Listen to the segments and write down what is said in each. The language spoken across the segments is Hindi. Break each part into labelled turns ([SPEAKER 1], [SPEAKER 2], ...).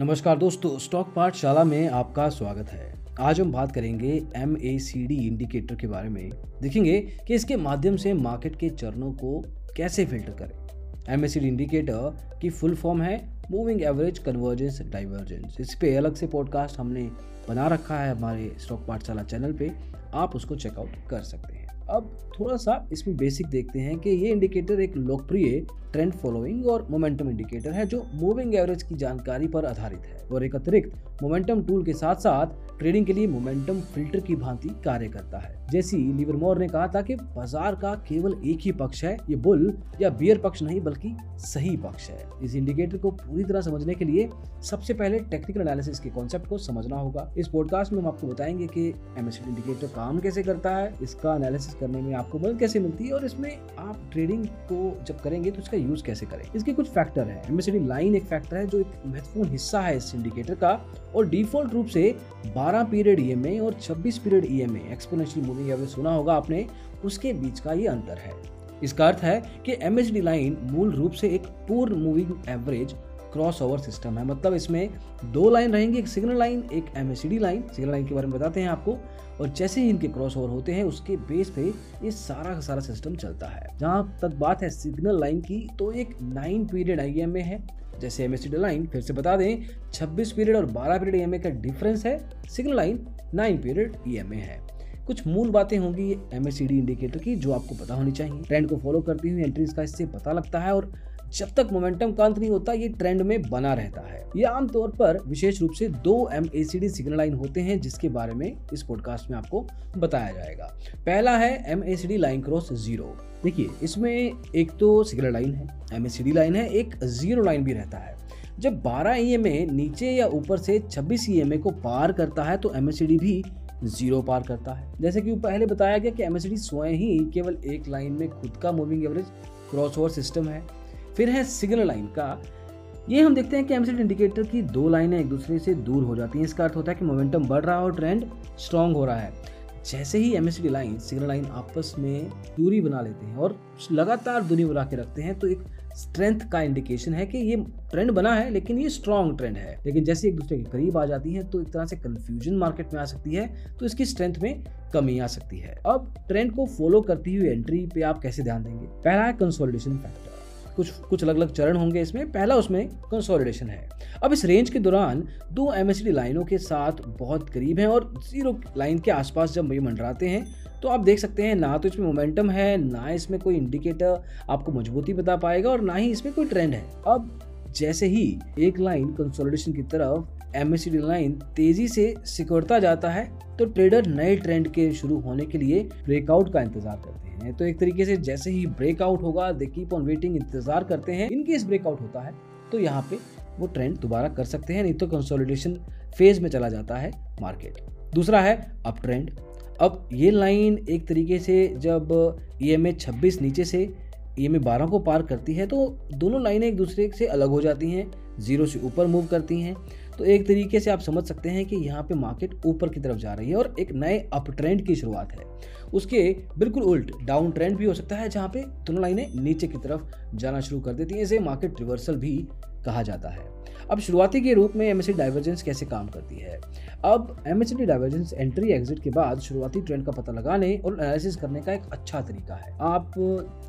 [SPEAKER 1] नमस्कार दोस्तों, स्टॉक पाठशाला में आपका स्वागत है। आज हम बात करेंगे M A C D indicator के बारे में। देखेंगे कि इसके माध्यम से मार्केट के चरणों को कैसे फ़िल्टर करें। M A C D indicator की फुल फॉर्म है मूविंग एवरेज कन्वर्जेंस डाइवर्जेंस। इस पे अलग से पॉडकास्ट हमने बना रखा है हमारे स्टॉक पाठशाला चैनल पे। आप उसको चेकआउट कर सकते हैं। अब थोड़ा सा इसमें बेसिक देखते हैं कि ये इंडिकेटर एक लोकप्रिय ट्रेंड फॉलोइंग और मोमेंटम इंडिकेटर है जो मूविंग एवरेज की जानकारी पर आधारित है और एक अतिरिक्त मोमेंटम टूल के साथ साथ ट्रेडिंग के लिए मोमेंटम फ़िल्टर की भांति कार्य करता है। जैसी लिवरमोर ने कहा था कि बाज़ार का केवल एक ही पक्ष है, ये बुल या बियर पक्ष नहीं, बल्कि सही पक्ष है। इस इंडिकेटर को पूरी तरह समझने के लिए सबसे पहले टेक्निकल एनालिसिस के कॉन्सेप्ट को समझना होगा। इस पॉडकास्ट में हम आपको बताएँगे कि एमएसडी इंडिकेटर काम कैसे करता है, इसका एनालिसिस करने में आपको मदद कैसे मिलती है और इसमें आप ट्रेडिंग को जब करेंगे तो इसका यूज़ कैसे करें? इसके कुछ फैक्टर है। एमएसडी लाइन एक फैक्टर है जो एक महत्वपूर्ण हिस्सा है इस इंडिकेटर का और डिफ़ॉल्ट रूप से 12 पीरियड ईएमए और 26 period EMA exponential moving average सुना होगा आपने, उसके बीच का ये अंतर है। इसका अर्थ है कि एमएसडी लाइन मूल रूप से एक पूर्ण moving average cross over system है। मतलब इसमें दो लाइन रहेंगी, एक सिग्नल लाइन एक एमएसडी लाइन सिग्नल लाइन के बारे में बताते हैं आपको। और जैसे ही इनके क्रॉस ओवर होते हैं, उसके बेस पे ये सारा का सारा सिस्टम चलता है। जहाँ तक बात है सिग्नल लाइन की तो एक नाइन पीरियड आई में है। जैसे एम लाइन फिर से बता दें 26 पीरियड और 12 पीरियड ई का डिफरेंस है। सिग्नल लाइन 9 पीरियड ई है। कुछ मूल बातें होंगी एम इंडिकेटर की, जो आपको पता होनी चाहिए। ट्रेंड को फॉलो करती हुई एंट्रीज का इससे पता लगता है और जब तक मोमेंटम का अंत नहीं होता, ये ट्रेंड में बना रहता है। ये आमतौर पर विशेष रूप से दो एमएसीडी सिग्नल लाइन होते हैं, जिसके बारे में इस पॉडकास्ट में आपको बताया जाएगा। पहला है एमएसीडी लाइन क्रॉस ज़ीरो देखिए, इसमें एक तो सिग्नल लाइन है एम लाइन है, एक ज़ीरो लाइन भी रहता है। जब 12 ई नीचे या ऊपर से 26 ई को पार करता है तो एम भी ज़ीरो पार करता है। जैसे कि पहले बताया गया कि एम स्वयं ही केवल एक लाइन में खुद का moving average cross over system है। फिर है सिग्नल लाइन का। ये हम देखते हैं कि एमसीडी इंडिकेटर की दो लाइनें एक दूसरे से दूर हो जाती हैं। इसका अर्थ होता है कि मोमेंटम बढ़ रहा है और ट्रेंड स्ट्रांग हो रहा है। जैसे ही एमएसडी लाइन सिग्नल लाइन आपस में दूरी बना लेते हैं और लगातार दूरी बना के रखते हैं तो एक स्ट्रेंथ का इंडिकेशन है कि ये ट्रेंड बना है, लेकिन ये स्ट्रॉन्ग ट्रेंड है। लेकिन जैसे एक दूसरे के करीब आ जाती है तो एक तरह से कंफ्यूजन मार्केट में आ सकती है तो इसकी स्ट्रेंथ में कमी आ सकती है। अब ट्रेंड को फॉलो करती हुई एंट्री पे आप कैसे ध्यान देंगे? पहला है कंसोलिडेशन फैक्टर कुछ कुछ अलग अलग चरण होंगे इसमें। पहला उसमें कंसोलिडेशन है। अब इस रेंज के दौरान दो एम लाइनों के साथ बहुत करीब हैं और ज़ीरो लाइन के आसपास जब ये मंडराते हैं तो आप देख सकते हैं ना तो इसमें मोमेंटम है, ना इसमें कोई इंडिकेटर आपको मजबूती बता पाएगा और ना ही इसमें कोई ट्रेंड है। अब जैसे ही एक लाइन कंसोलिडेशन की तरफ़ एम एस लाइन तेज़ी से सिकुड़ता जाता है तो ट्रेडर नए ट्रेंड के शुरू होने के लिए ब्रेकआउट का इंतज़ार करते हैं। तो एक तरीके से जैसे ही ब्रेकआउट होगा दे कीप ऑन वेटिंग इंतज़ार करते हैं। इनकेस ब्रेकआउट होता है तो यहाँ पे वो ट्रेंड दोबारा कर सकते हैं, नहीं तो कंसोलिडेशन फ़ेज़ में चला जाता है मार्केट दूसरा है अप ट्रेंड अब ये लाइन एक तरीके से जब ई एम छब्बीस नीचे से ई एम बारह को पार करती है तो दोनों लाइनें एक दूसरे से अलग हो जाती हैं ज़ीरो से ऊपर मूव करती हैं। तो एक तरीके से आप समझ सकते हैं कि यहाँ पे मार्केट ऊपर की तरफ़ जा रही है और एक नए अप ट्रेंड की शुरुआत है। उसके बिल्कुल उल्ट डाउन ट्रेंड भी हो सकता है जहाँ पे दोनों लाइनें नीचे की तरफ़ जाना शुरू कर देती हैं। इसे मार्केट रिवर्सल भी कहा जाता है। अब शुरुआती के रूप में एमएससी डाइवर्जेंस कैसे काम करती है? अब एमएससी डाइवर्जेंस एंट्री एग्जिट के बाद शुरुआती ट्रेंड का पता लगाने और एनालिसिस करने का एक अच्छा तरीका है। आप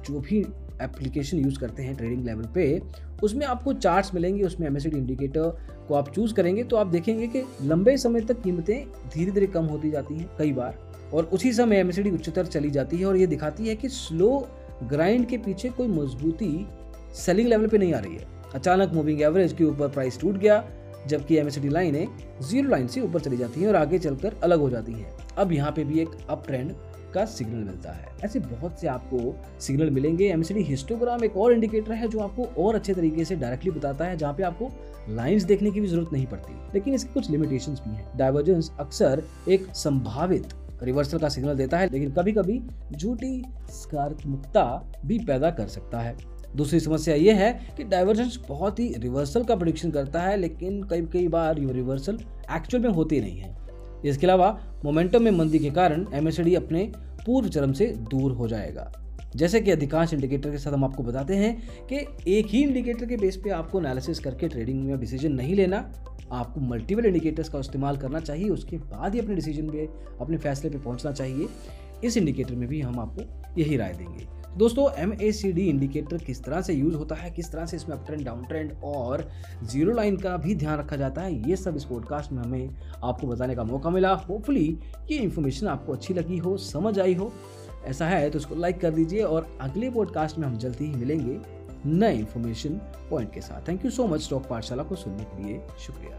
[SPEAKER 1] जो भी एप्लीकेशन यूज़ करते हैं ट्रेडिंग लेवल पे उसमें आपको चार्ट्स मिलेंगे, उसमें एम इंडिकेटर को आप चूज़ करेंगे तो आप देखेंगे कि लंबे समय तक कीमतें धीरे धीरे कम होती जाती हैं कई बार। और उसी समय एम उच्चतर चली जाती है और ये दिखाती है कि स्लो ग्राइंड के पीछे कोई मजबूती सेलिंग लेवल पे नहीं आ रही है। अचानक मूविंग एवरेज के ऊपर प्राइस टूट गया, जबकि एम लाइनें ज़ीरो लाइन से ऊपर चली जाती हैं और आगे चलकर अलग हो जाती हैं। अब यहाँ पे भी एक अप ट्रेंड का सिग्नल मिलता है। ऐसे बहुत से आपको सिग्नल मिलेंगे। एमसीडी हिस्टोग्राम एक और इंडिकेटर है जो आपको और अच्छे तरीके से डायरेक्टली बताता है, जहाँ पे आपको लाइंस देखने की भी ज़रूरत नहीं पड़ती। लेकिन इसके कुछ लिमिटेशन भी हैं। डाइवर्जेंस अक्सर एक संभावित रिवर्सल का सिग्नल देता है, लेकिन कभी कभी झूठी सकारात्मकता भी पैदा कर सकता है। दूसरी समस्या यह है कि डाइवर्जेंस बहुत ही रिवर्सल का प्रोडिक्शन करता है, लेकिन कई कई बार ये रिवर्सल एक्चुअल में होती नहीं है। इसके अलावा मोमेंटम में मंदी के कारण एम अपने पूर्व चरम से दूर हो जाएगा। जैसे कि अधिकांश इंडिकेटर के साथ हम आपको बताते हैं कि एक ही इंडिकेटर के बेस पे आपको एनालिसिस करके ट्रेडिंग में डिसीज़न नहीं लेना, आपको मल्टीपल इंडिकेटर्स का इस्तेमाल करना चाहिए, उसके बाद ही अपने डिसीज़न पे, अपने फैसले पे पहुँचना चाहिए। इस इंडिकेटर में भी हम आपको यही राय देंगे। दोस्तों M A C D indicator किस तरह से यूज़ होता है, किस तरह से इसमें अप ट्रेंड डाउन ट्रेंड और ज़ीरो लाइन का भी ध्यान रखा जाता है, ये सब इस पॉडकास्ट में हमें आपको बताने का मौका मिला। होपफुली ये इन्फॉर्मेशन आपको अच्छी लगी हो, समझ आई हो। ऐसा है तो उसको लाइक कर दीजिए और अगले पॉडकास्ट में हम जल्दी ही मिलेंगे नए इन्फॉर्मेशन पॉइंट के साथ। Thank you so much stock Pathshala को सुनने के लिए शुक्रिया।